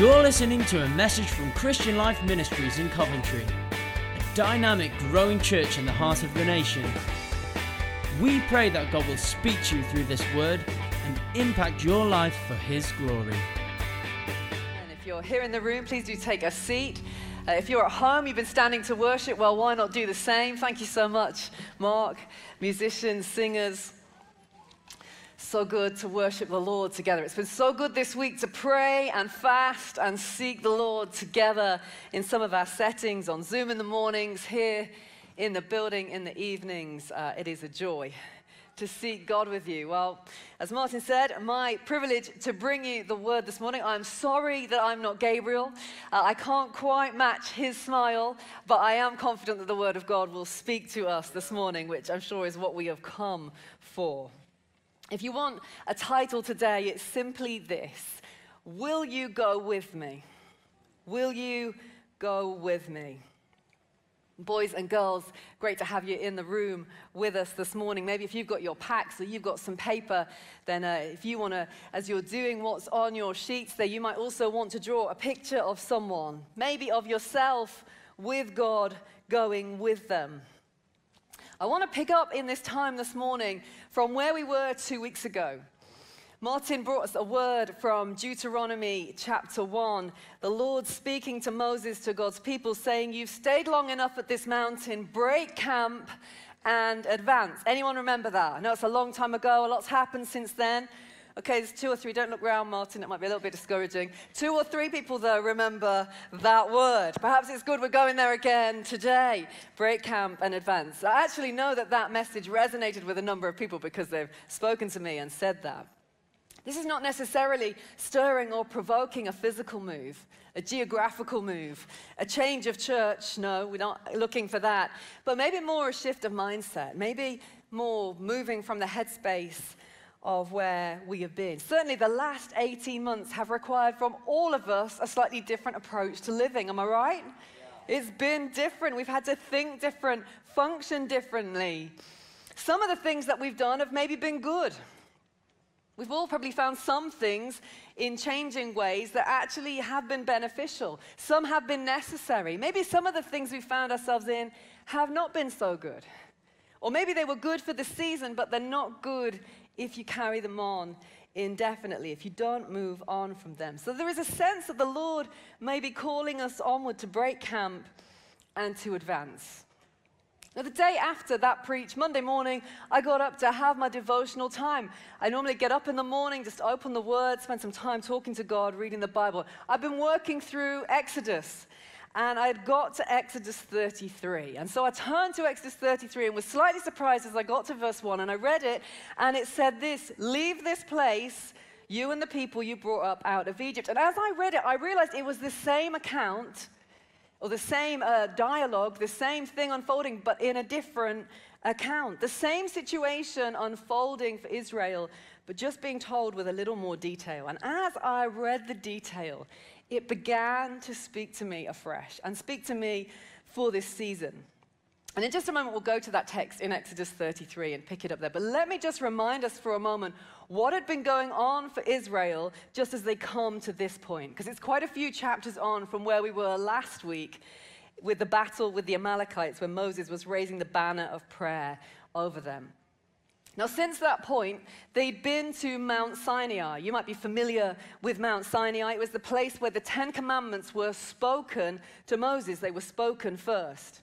You're listening to a message from Christian Life Ministries in Coventry, a dynamic, growing church in the heart of the nation. We pray that God will speak to you through this word and impact your life for His glory. And if you're here in the room, please do take a seat. Uh, if you're at home, you've been standing to worship, well, why not do the same? Thank you so much, Mark, musicians, singers. So good to worship the Lord together. It's been so good this week to pray and fast and seek the Lord together in some of our settings on Zoom in the mornings, here in the building in the evenings. Uh, it is a joy to seek God with you. Well, as Martin said, my privilege to bring you the word this morning. I'm sorry that I'm not Gabriel. Uh, I can't quite match his smile, but I am confident that the word of God will speak to us this morning, which I'm sure is what we have come for. If you want a title today, it's simply this Will you go with me? Will you go with me? Boys and girls, great to have you in the room with us this morning. Maybe if you've got your packs or you've got some paper, then uh, if you want to, as you're doing what's on your sheets there, you might also want to draw a picture of someone, maybe of yourself with God going with them. I want to pick up in this time this morning from where we were two weeks ago. Martin brought us a word from Deuteronomy chapter 1. The Lord speaking to Moses, to God's people, saying, You've stayed long enough at this mountain, break camp and advance. Anyone remember that? I know it's a long time ago, a lot's happened since then. Okay, there's two or three. Don't look around, Martin. It might be a little bit discouraging. Two or three people, though, remember that word. Perhaps it's good we're going there again today. Break camp and advance. I actually know that that message resonated with a number of people because they've spoken to me and said that. This is not necessarily stirring or provoking a physical move, a geographical move, a change of church. No, we're not looking for that. But maybe more a shift of mindset, maybe more moving from the headspace of where we have been. Certainly, the last 18 months have required from all of us a slightly different approach to living. Am I right? Yeah. It's been different. We've had to think different, function differently. Some of the things that we've done have maybe been good. We've all probably found some things in changing ways that actually have been beneficial. Some have been necessary. Maybe some of the things we found ourselves in have not been so good. Or maybe they were good for the season, but they're not good if you carry them on indefinitely, if you don't move on from them. So there is a sense that the Lord may be calling us onward to break camp and to advance. Now, the day after that preach, Monday morning, I got up to have my devotional time. I normally get up in the morning, just open the Word, spend some time talking to God, reading the Bible. I've been working through Exodus, and I had got to Exodus 33. And so I turned to Exodus 33 and was slightly surprised as I got to verse 1, and I read it, and it said this Leave this place, you and the people you brought up out of Egypt. And as I read it, I realized it was the same account or the same uh, dialogue, the same thing unfolding, but in a different account. The same situation unfolding for Israel, but just being told with a little more detail. And as I read the detail, it began to speak to me afresh and speak to me for this season. And in just a moment, we'll go to that text in Exodus 33 and pick it up there. But let me just remind us for a moment what had been going on for Israel just as they come to this point. Because it's quite a few chapters on from where we were last week with the battle with the Amalekites, when Moses was raising the banner of prayer over them. Now, since that point, they'd been to Mount Sinai. You might be familiar with Mount Sinai. It was the place where the Ten Commandments were spoken to Moses, they were spoken first.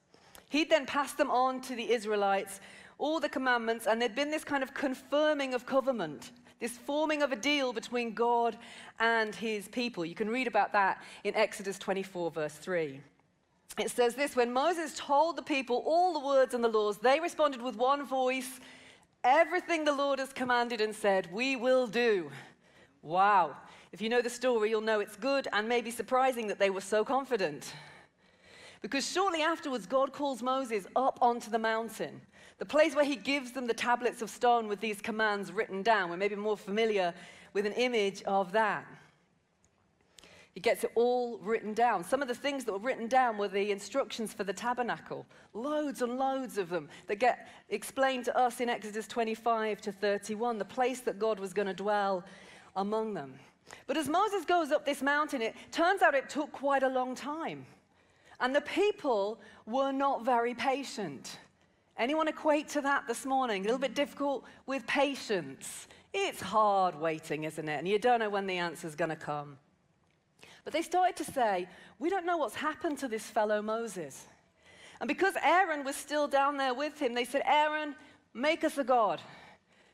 He'd then passed them on to the Israelites, all the commandments, and there'd been this kind of confirming of covenant, this forming of a deal between God and his people. You can read about that in Exodus 24, verse 3. It says this When Moses told the people all the words and the laws, they responded with one voice Everything the Lord has commanded and said, we will do. Wow. If you know the story, you'll know it's good and maybe surprising that they were so confident. Because shortly afterwards, God calls Moses up onto the mountain, the place where he gives them the tablets of stone with these commands written down. We're maybe more familiar with an image of that. He gets it all written down. Some of the things that were written down were the instructions for the tabernacle, loads and loads of them that get explained to us in Exodus 25 to 31, the place that God was going to dwell among them. But as Moses goes up this mountain, it turns out it took quite a long time. And the people were not very patient. Anyone equate to that this morning? A little bit difficult with patience. It's hard waiting, isn't it? And you don't know when the answer's going to come. But they started to say, We don't know what's happened to this fellow Moses. And because Aaron was still down there with him, they said, Aaron, make us a God.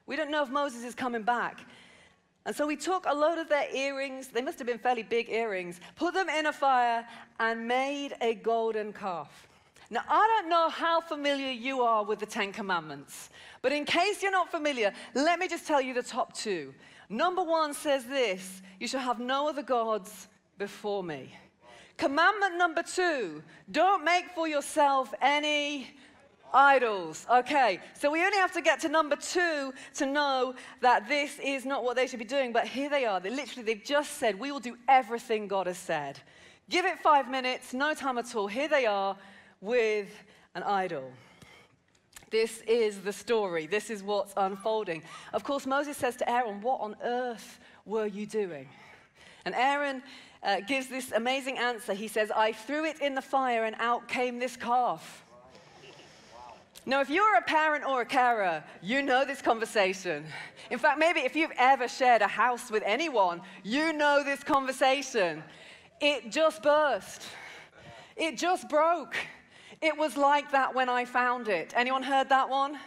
We don't know if Moses is coming back. And so we took a load of their earrings, they must have been fairly big earrings, put them in a fire, and made a golden calf. Now, I don't know how familiar you are with the Ten Commandments, but in case you're not familiar, let me just tell you the top two. Number one says this you shall have no other gods before me. Commandment number two don't make for yourself any idols. Okay, so we only have to get to number two to know that this is not what they should be doing, but here they are. They literally, they've just said, We will do everything God has said. Give it five minutes, no time at all. Here they are with an idol. This is the story. This is what's unfolding. Of course, Moses says to Aaron, What on earth were you doing? And Aaron uh, gives this amazing answer. He says, I threw it in the fire and out came this calf. Now, if you're a parent or a carer, you know this conversation. In fact, maybe if you've ever shared a house with anyone, you know this conversation. It just burst. It just broke. It was like that when I found it. Anyone heard that one?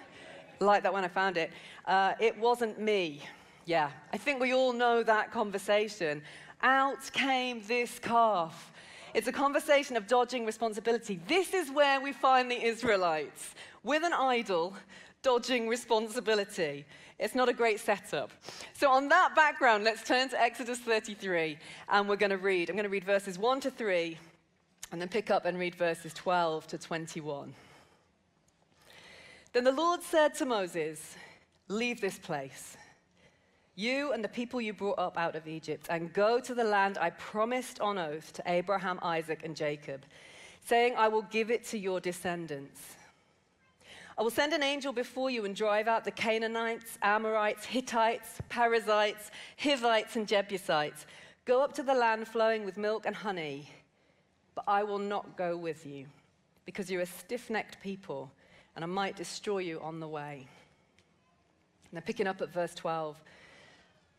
Like that when I found it. Uh, it wasn't me. Yeah, I think we all know that conversation. Out came this calf. It's a conversation of dodging responsibility. This is where we find the Israelites with an idol, dodging responsibility. It's not a great setup. So, on that background, let's turn to Exodus 33, and we're going to read. I'm going to read verses 1 to 3, and then pick up and read verses 12 to 21. Then the Lord said to Moses, Leave this place, you and the people you brought up out of Egypt, and go to the land I promised on oath to Abraham, Isaac, and Jacob, saying, I will give it to your descendants. I will send an angel before you and drive out the Canaanites, Amorites, Hittites, Perizzites, Hivites, and Jebusites. Go up to the land flowing with milk and honey, but I will not go with you, because you're a stiff necked people, and I might destroy you on the way. Now, picking up at verse 12,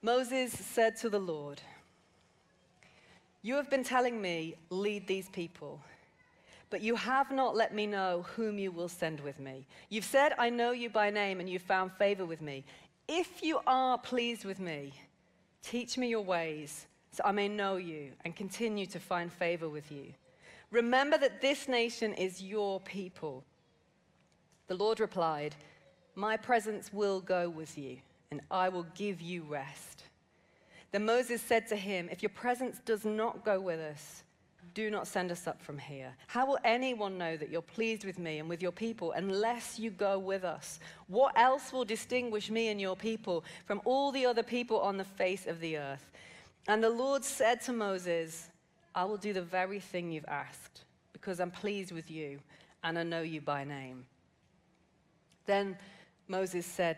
Moses said to the Lord, You have been telling me, lead these people but you have not let me know whom you will send with me. You've said, I know you by name, and you've found favor with me. If you are pleased with me, teach me your ways, so I may know you and continue to find favor with you. Remember that this nation is your people. The Lord replied, My presence will go with you, and I will give you rest. Then Moses said to him, If your presence does not go with us, do not send us up from here. How will anyone know that you're pleased with me and with your people unless you go with us? What else will distinguish me and your people from all the other people on the face of the earth? And the Lord said to Moses, I will do the very thing you've asked because I'm pleased with you and I know you by name. Then Moses said,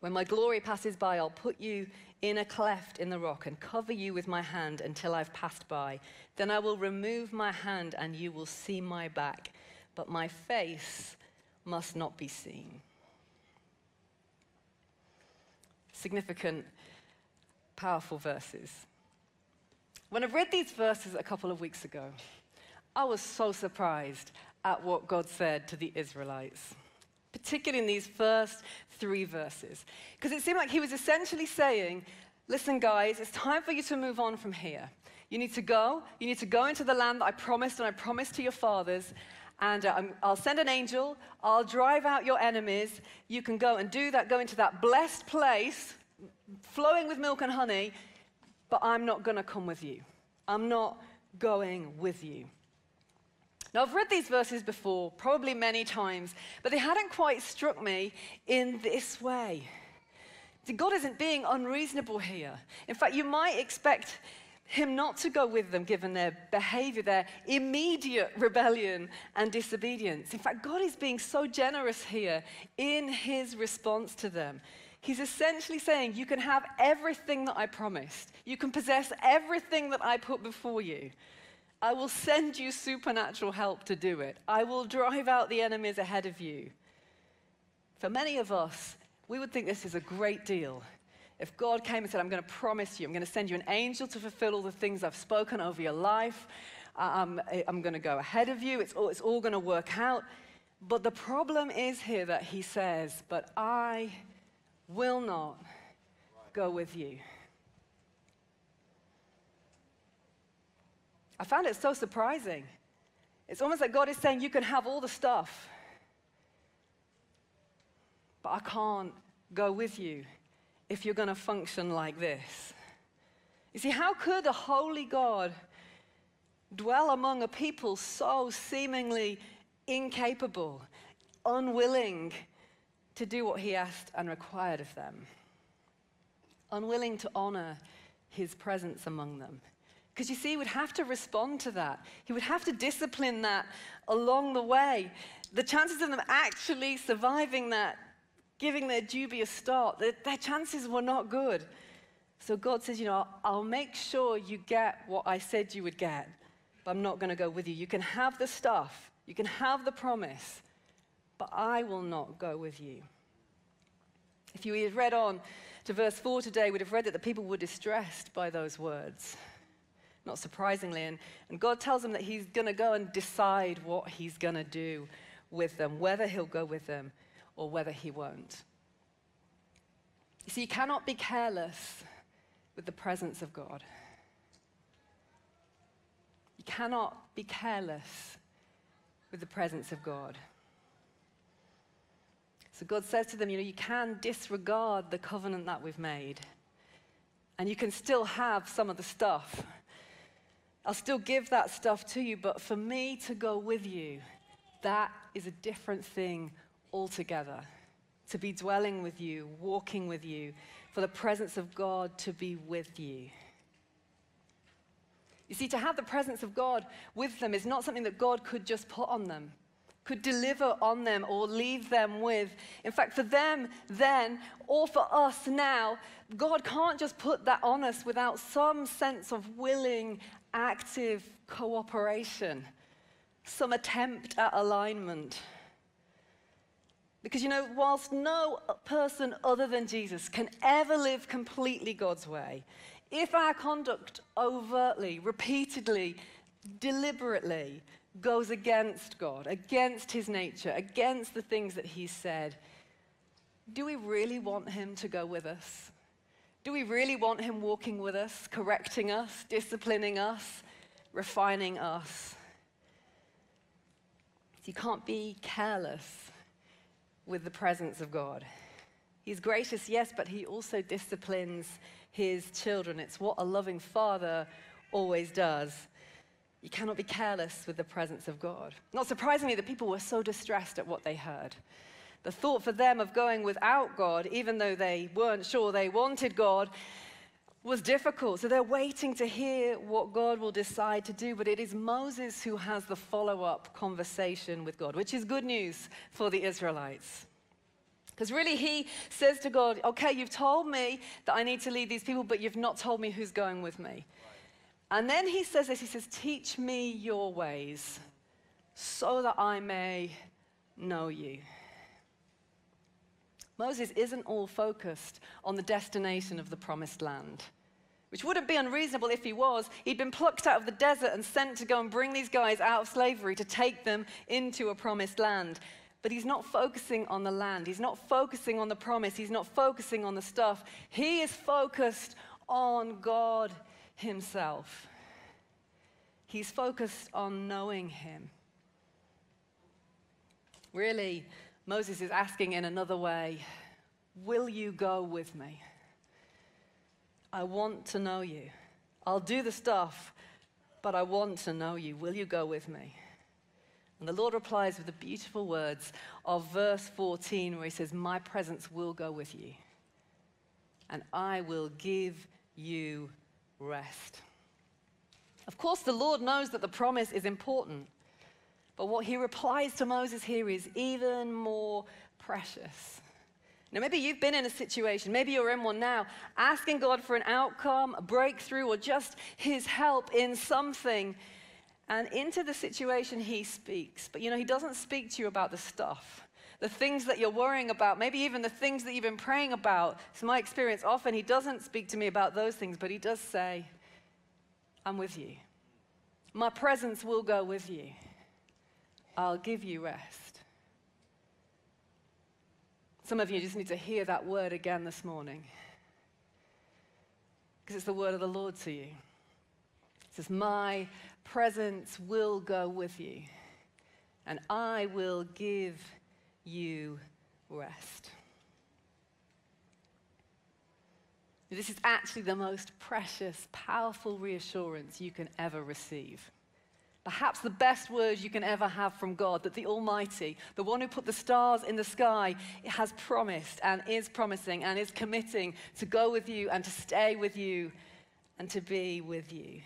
When my glory passes by, I'll put you in a cleft in the rock and cover you with my hand until I've passed by. Then I will remove my hand and you will see my back, but my face must not be seen. Significant, powerful verses. When I read these verses a couple of weeks ago, I was so surprised at what God said to the Israelites particularly in these first three verses. Because it seemed like he was essentially saying, listen, guys, it's time for you to move on from here. You need to go. You need to go into the land that I promised and I promised to your fathers. And uh, I'll send an angel. I'll drive out your enemies. You can go and do that, go into that blessed place, flowing with milk and honey. But I'm not going to come with you. I'm not going with you. Now, I've read these verses before, probably many times, but they hadn't quite struck me in this way. God isn't being unreasonable here. In fact, you might expect him not to go with them given their behavior, their immediate rebellion and disobedience. In fact, God is being so generous here in his response to them. He's essentially saying, You can have everything that I promised, you can possess everything that I put before you. I will send you supernatural help to do it. I will drive out the enemies ahead of you. For many of us, we would think this is a great deal. If God came and said, I'm going to promise you, I'm going to send you an angel to fulfill all the things I've spoken over your life, uh, um, I'm, I'm going to go ahead of you, it's all, it's all going to work out. But the problem is here that he says, But I will not go with you. I found it so surprising. It's almost like God is saying, You can have all the stuff, but I can't go with you if you're going to function like this. You see, how could a holy God dwell among a people so seemingly incapable, unwilling to do what he asked and required of them? Unwilling to honor his presence among them. Because you see, he would have to respond to that. He would have to discipline that along the way. The chances of them actually surviving that giving their dubious start, their, their chances were not good. So God says, You know, I'll make sure you get what I said you would get, but I'm not going to go with you. You can have the stuff, you can have the promise, but I will not go with you. If you had read on to verse 4 today, we'd have read that the people were distressed by those words. Not surprisingly. And, and God tells them that He's going to go and decide what He's going to do with them, whether He'll go with them or whether he won't. You see, you cannot be careless with the presence of God. You cannot be careless with the presence of God. So God says to them, you know, you can disregard the covenant that we've made, and you can still have some of the stuff. I'll still give that stuff to you, but for me to go with you, that is a different thing altogether, to be dwelling with you, walking with you, for the presence of God to be with you. You see, to have the presence of God with them is not something that God could just put on them, could deliver on them, or leave them with. In fact, for them then, or for us now, God can't just put that on us without some sense of willing, active cooperation, some attempt at alignment. Because you know, whilst no person other than Jesus can ever live completely God's way, if our conduct overtly, repeatedly, deliberately goes against God, against his nature, against the things that he said, do we really want him to go with us? Do we really want him walking with us, correcting us, disciplining us, refining us? You can't be careless with the presence of God. He's gracious, yes, but he also disciplines his children. It's what a loving father always does. You cannot be careless with the presence of God. Not surprisingly, the people were so distressed at what they heard. The thought for them of going without God, even though they weren't sure they wanted God, was difficult. So they're waiting to hear what God will decide to do. But it is Moses who has the follow up conversation with God, which is good news for the Israelites. Because really, he says to God, Okay, you've told me that I need to lead these people, but you've not told me who's going with me. And then he says this He says, Teach me your ways so that I may know you. Moses isn't all focused on the destination of the promised land, which wouldn't be unreasonable if he was. He'd been plucked out of the desert and sent to go and bring these guys out of slavery to take them into a promised land. But he's not focusing on the land. He's not focusing on the promise. He's not focusing on the stuff. He is focused on God Himself. He's focused on knowing Him. Really, Moses is asking in another way Will you go with me? I want to know you. I'll do the stuff, but I want to know you. Will you go with me? And the Lord replies with the beautiful words of verse 14, where he says, My presence will go with you, and I will give you rest. Of course, the Lord knows that the promise is important, but what he replies to Moses here is even more precious. Now, maybe you've been in a situation, maybe you're in one now, asking God for an outcome, a breakthrough, or just his help in something. And into the situation, he speaks. But you know, he doesn't speak to you about the stuff, the things that you're worrying about, maybe even the things that you've been praying about. It's my experience. Often he doesn't speak to me about those things, but he does say, I'm with you. My presence will go with you. I'll give you rest. Some of you just need to hear that word again this morning. Because it's the word of the Lord to you. It says, My presence will go with you, and I will give you rest. This is actually the most precious, powerful reassurance you can ever receive. Perhaps the best word you can ever have from God that the Almighty, the one who put the stars in the sky, has promised and is promising and is committing to go with you and to stay with you and to be with you.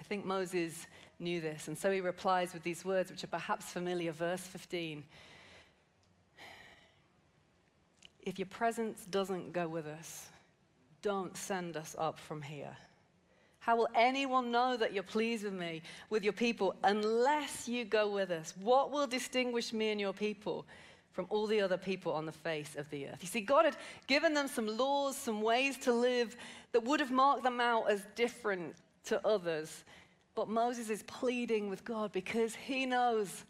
I think Moses knew this, and so he replies with these words, which are perhaps familiar. Verse 15 If your presence doesn't go with us, don't send us up from here. How will anyone know that you're pleased with me, with your people, unless you go with us? What will distinguish me and your people from all the other people on the face of the earth? You see, God had given them some laws, some ways to live that would have marked them out as different to others. But Moses is pleading with God because he knows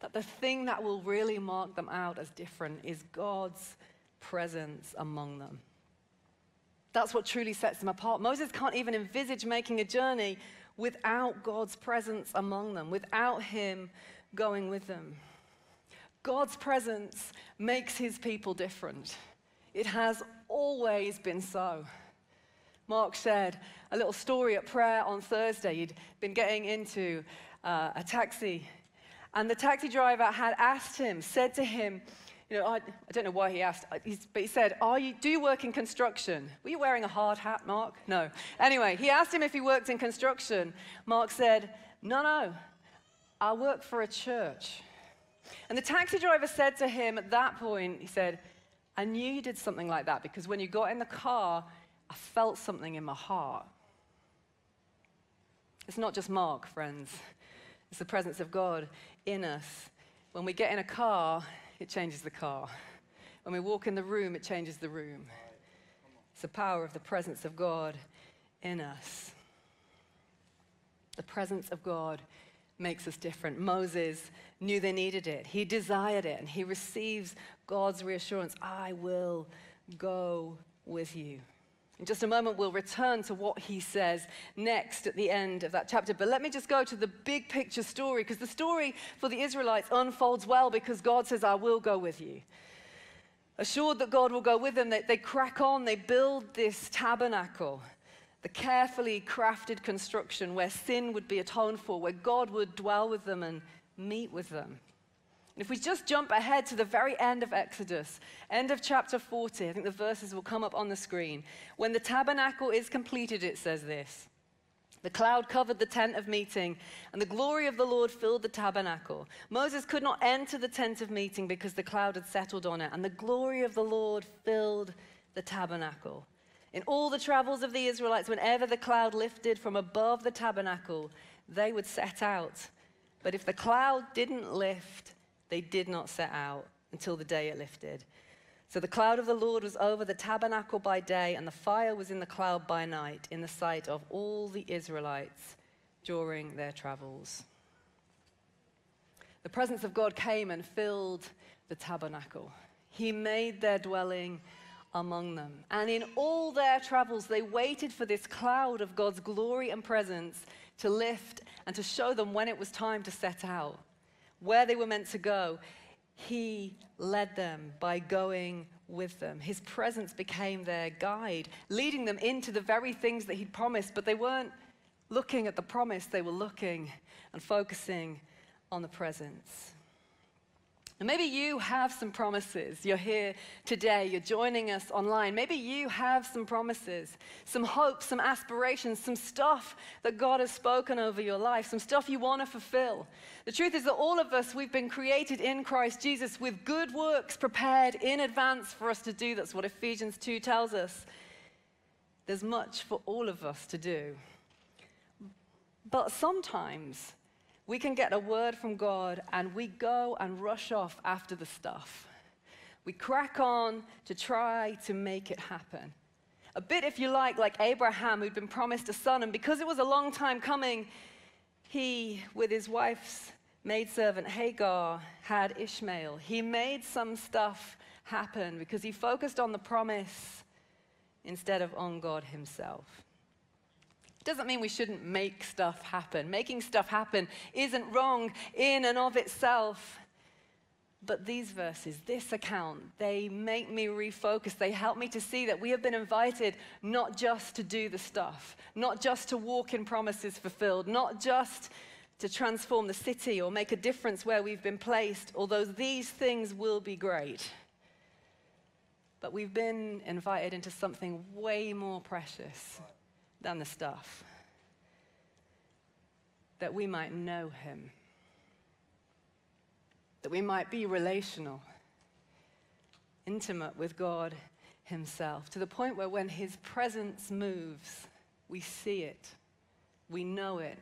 that the thing that will really mark them out as different is God's presence among them. That's what truly sets them apart. Moses can't even envisage making a journey without God's presence among them, without him going with them. God's presence makes his people different. It has always been so. Mark shared a little story at prayer on Thursday. He'd been getting into uh, a taxi, and the taxi driver had asked him, said to him, you know, I, I don't know why he asked, but he said, Are you, Do you work in construction? Were you wearing a hard hat, Mark? No. Anyway, he asked him if he worked in construction. Mark said, No, no, I work for a church. And the taxi driver said to him at that point, He said, I knew you did something like that because when you got in the car, I felt something in my heart. It's not just Mark, friends, it's the presence of God in us. When we get in a car, it changes the car. When we walk in the room, it changes the room. It's the power of the presence of God in us. The presence of God makes us different. Moses knew they needed it, he desired it, and he receives God's reassurance I will go with you. In just a moment, we'll return to what he says next at the end of that chapter. But let me just go to the big picture story, because the story for the Israelites unfolds well because God says, I will go with you. Assured that God will go with them, they, they crack on, they build this tabernacle, the carefully crafted construction where sin would be atoned for, where God would dwell with them and meet with them. If we just jump ahead to the very end of Exodus, end of chapter 40, I think the verses will come up on the screen. When the tabernacle is completed, it says this The cloud covered the tent of meeting, and the glory of the Lord filled the tabernacle. Moses could not enter the tent of meeting because the cloud had settled on it, and the glory of the Lord filled the tabernacle. In all the travels of the Israelites, whenever the cloud lifted from above the tabernacle, they would set out. But if the cloud didn't lift, they did not set out until the day it lifted. So the cloud of the Lord was over the tabernacle by day, and the fire was in the cloud by night, in the sight of all the Israelites during their travels. The presence of God came and filled the tabernacle. He made their dwelling among them. And in all their travels, they waited for this cloud of God's glory and presence to lift and to show them when it was time to set out where they were meant to go, he led them by going with them. His presence became their guide, leading them into the very things that he'd promised, but they weren't looking at the promise, they were looking and focusing on the presence. And maybe you have some promises. You're here today, you're joining us online. Maybe you have some promises, some hopes, some aspirations, some stuff that God has spoken over your life, some stuff you want to fulfill. The truth is that all of us, we've been created in Christ Jesus with good works prepared in advance for us to do. That's what Ephesians 2 tells us. There's much for all of us to do. But sometimes, we can get a word from God and we go and rush off after the stuff. We crack on to try to make it happen. A bit, if you like, like Abraham, who'd been promised a son, and because it was a long time coming, he, with his wife's maidservant Hagar, had Ishmael. He made some stuff happen because he focused on the promise instead of on God himself. Doesn't mean we shouldn't make stuff happen. Making stuff happen isn't wrong in and of itself. But these verses, this account, they make me refocus. They help me to see that we have been invited not just to do the stuff, not just to walk in promises fulfilled, not just to transform the city or make a difference where we've been placed, although these things will be great. But we've been invited into something way more precious than the stuff, that we might know Him, that we might be relational, intimate with God Himself, to the point where when His presence moves, we see it, we know it,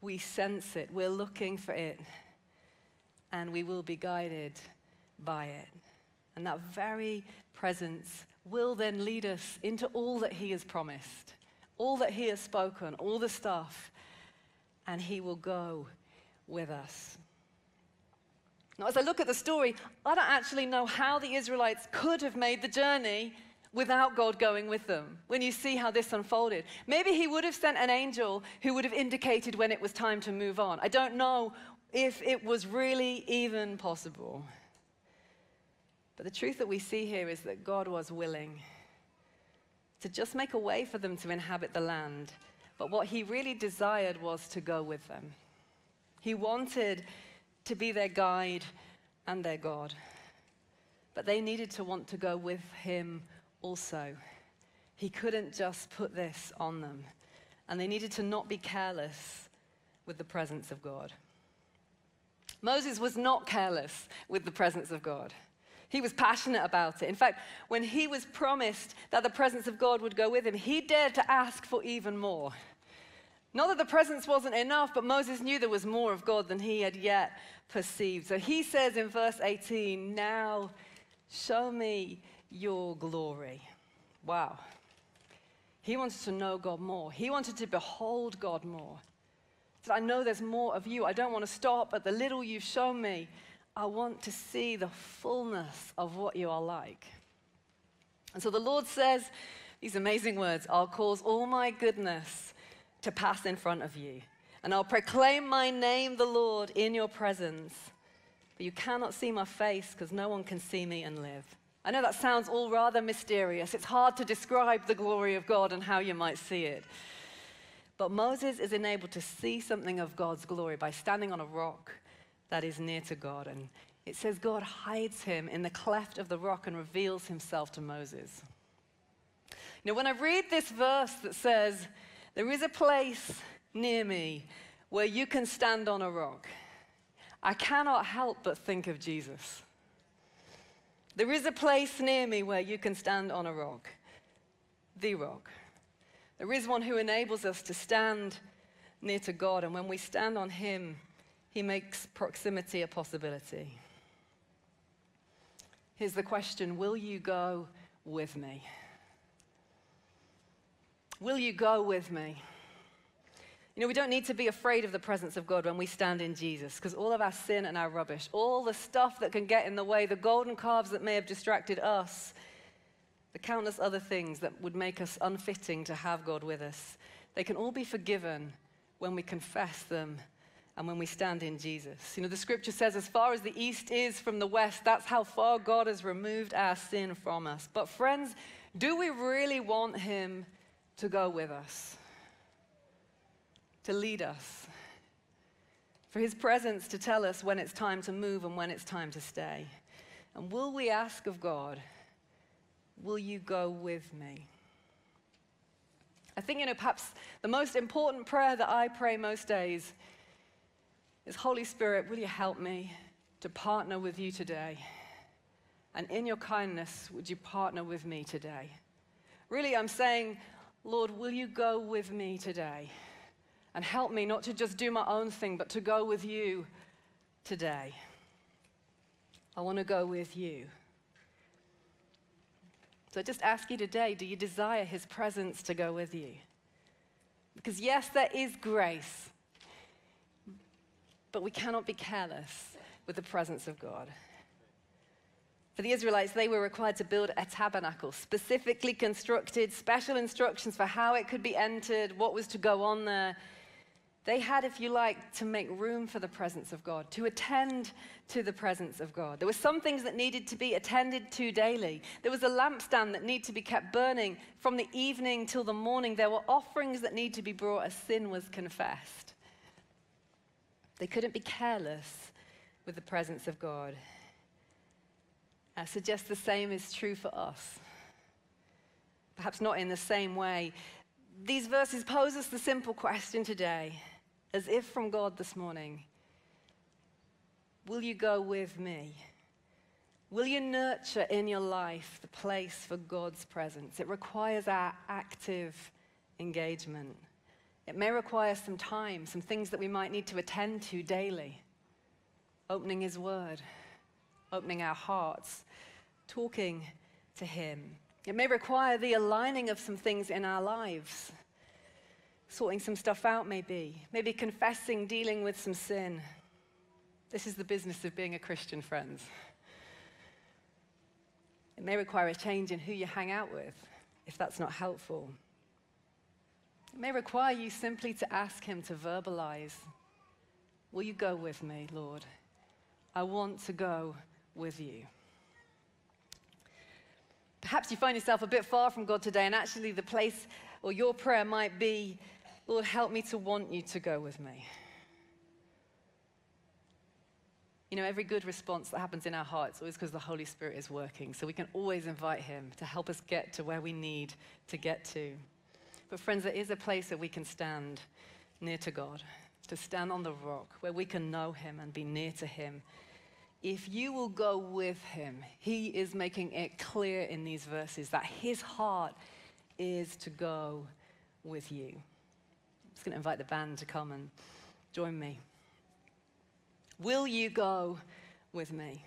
we sense it, we're looking for it, and we will be guided by it. And that very presence will then lead us into all that He has promised all that He has spoken, all the stuff, and He will go with us. Now, as I look at the story, I don't actually know how the Israelites could have made the journey without God going with them. When you see how this unfolded, maybe He would have sent an angel who would have indicated when it was time to move on. I don't know if it was really even possible. But the truth that we see here is that God was willing to just make a way for them to inhabit the land. But what he really desired was to go with them. He wanted to be their guide and their God. But they needed to want to go with him also. He couldn't just put this on them. And they needed to not be careless with the presence of God. Moses was not careless with the presence of God. He was passionate about it. In fact, when he was promised that the presence of God would go with him, he dared to ask for even more. Not that the presence wasn't enough, but Moses knew there was more of God than he had yet perceived. So he says in verse 18, Now show me your glory. Wow. He wanted to know God more, he wanted to behold God more. He said, I know there's more of you. I don't want to stop at the little you've shown me. I want to see the fullness of what you are like. And so the Lord says these amazing words I'll cause all my goodness to pass in front of you, and I'll proclaim my name, the Lord, in your presence. But you cannot see my face because no one can see me and live. I know that sounds all rather mysterious. It's hard to describe the glory of God and how you might see it. But Moses is enabled to see something of God's glory by standing on a rock that is near to God. And it says God hides him in the cleft of the rock and reveals himself to Moses. Now, when I read this verse that says, There is a place near me where you can stand on a rock, I cannot help but think of Jesus. There is a place near me where you can stand on a rock, the rock. There is one who enables us to stand near to God, and when we stand on Him, he makes proximity a possibility. Here's the question Will you go with me? Will you go with me? You know, we don't need to be afraid of the presence of God when we stand in Jesus, because all of our sin and our rubbish, all the stuff that can get in the way, the golden calves that may have distracted us, the countless other things that would make us unfitting to have God with us, they can all be forgiven when we confess them and when we stand in Jesus. You know, the scripture says, as far as the east is from the west, that's how far God has removed our sin from us. But, friends, do we really want Him to go with us? To lead us? for His presence to tell us when it's time to move and when it's time to stay. And will we ask of God, Will you go with me? I think, you know, perhaps the most important prayer that I pray most days is Holy Spirit, will you help me to partner with you today? And in your kindness, would you partner with me today? Really, I'm saying, Lord, will you go with me today? And help me not to just do my own thing, but to go with you today. I want to go with you. So I just ask you today do you desire his presence to go with you? Because, yes, there is grace, but we cannot be careless with the presence of God. For the Israelites, they were required to build a tabernacle, specifically constructed, special instructions for how it could be entered, what was to go on there. They had, if you like, to make room for the presence of God, to attend to the presence of God. There were some things that needed to be attended to daily. There was a lampstand that needed to be kept burning from the evening till the morning. There were offerings that needed to be brought as sin was confessed. They couldn't be careless with the presence of God. I suggest the same is true for us. Perhaps not in the same way. These verses pose us the simple question today as if from God this morning Will you go with me? Will you nurture in your life the place for God's presence? It requires our active engagement. It may require some time, some things that we might need to attend to daily. Opening His Word, opening our hearts, talking to Him. It may require the aligning of some things in our lives sorting some stuff out, maybe, maybe confessing, dealing with some sin. This is the business of being a Christian, friends. It may require a change in who you hang out with, if that's not helpful. It may require you simply to ask Him to verbalize Will you go with me, Lord? I want to go with you. Perhaps you find yourself a bit far from God today, and actually, the place or your prayer might be Lord, help me to want you to go with me. You know, every good response that happens in our hearts always because the Holy Spirit is working. So we can always invite Him to help us get to where we need to get to. But, friends, there is a place that we can stand near to God, to stand on the rock where we can know Him and be near to Him. If you will go with Him, He is making it clear in these verses that His heart is to go with you I'm just going to invite the band to come and join me. Will you go with me?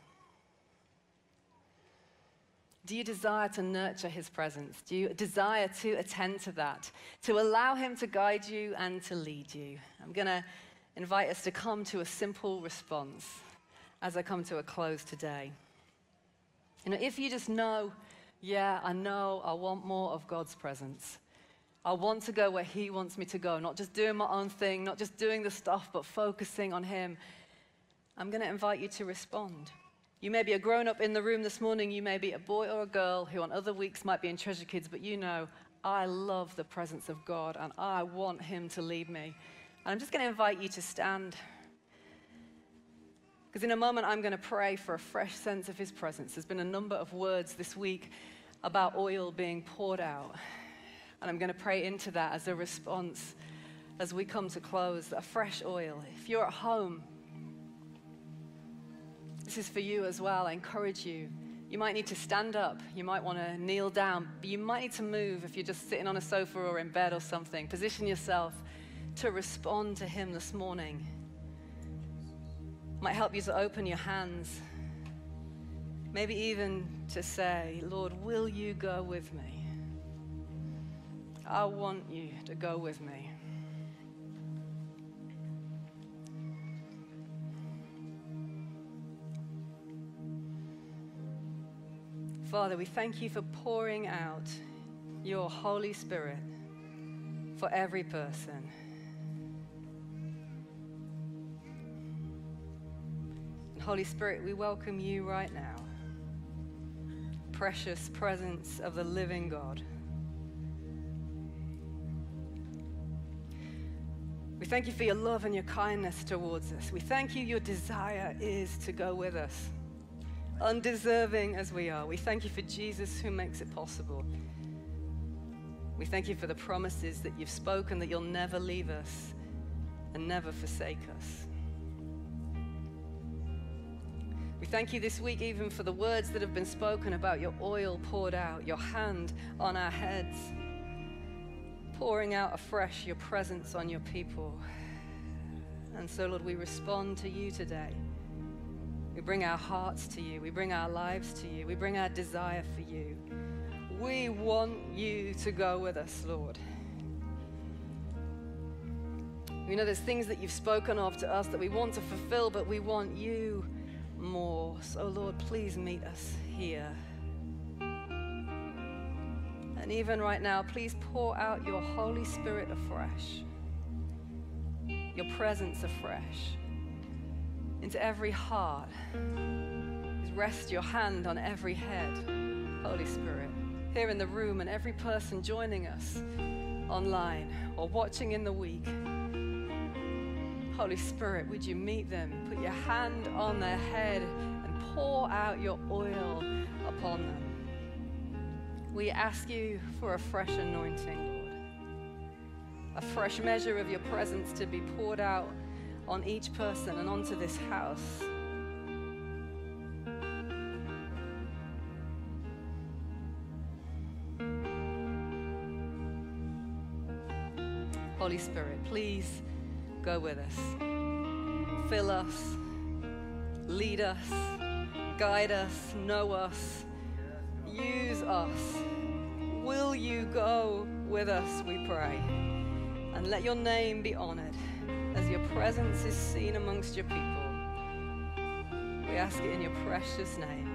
Do you desire to nurture his presence? Do you desire to attend to that? To allow him to guide you and to lead you? I'm going to invite us to come to a simple response as I come to a close today. You know, if you just know, yeah, I know I want more of God's presence, I want to go where He wants me to go, not just doing my own thing, not just doing the stuff, but focusing on Him. I'm going to invite you to respond. You may be a grown up in the room this morning, you may be a boy or a girl who on other weeks might be in Treasure Kids, but you know, I love the presence of God and I want Him to lead me. And I'm just going to invite you to stand. Because in a moment, I'm going to pray for a fresh sense of His presence. There's been a number of words this week about oil being poured out. And I'm going to pray into that as a response as we come to close a fresh oil. If you're at home, this is for you as well. I encourage you. You might need to stand up. You might want to kneel down. But you might need to move if you're just sitting on a sofa or in bed or something. Position yourself to respond to Him this morning. Might help you to open your hands. Maybe even to say, Lord, will you go with me? I want you to go with me. Father, we thank you for pouring out your Holy Spirit for every person. And Holy Spirit, we welcome you right now. Precious presence of the living God. We thank you for your love and your kindness towards us. We thank you, your desire is to go with us, undeserving as we are. We thank you for Jesus who makes it possible. We thank you for the promises that you've spoken that you'll never leave us and never forsake us. We thank you this week even for the words that have been spoken about your oil poured out, your hand on our heads, pouring out afresh your presence on your people. And so, Lord, we respond to you today. We bring our hearts to you. We bring our lives to you. We bring our desire for you. We want you to go with us, Lord. We know there's things that you've spoken of to us that we want to fulfill, but we want you more. So, Lord, please meet us here. And even right now, please pour out your Holy Spirit afresh, your presence afresh into every heart. Rest your hand on every head, Holy Spirit, here in the room and every person joining us online or watching in the week. Holy Spirit, would you meet them? Put your hand on their head and pour out your oil upon them. We ask you for a fresh anointing, Lord. A fresh measure of your presence to be poured out on each person and onto this house. Holy Spirit, please go with us. Fill us, lead us, guide us, know us, use us. Will you go with us, we pray? And let your name be honored your presence is seen amongst your people. We ask it in your precious name.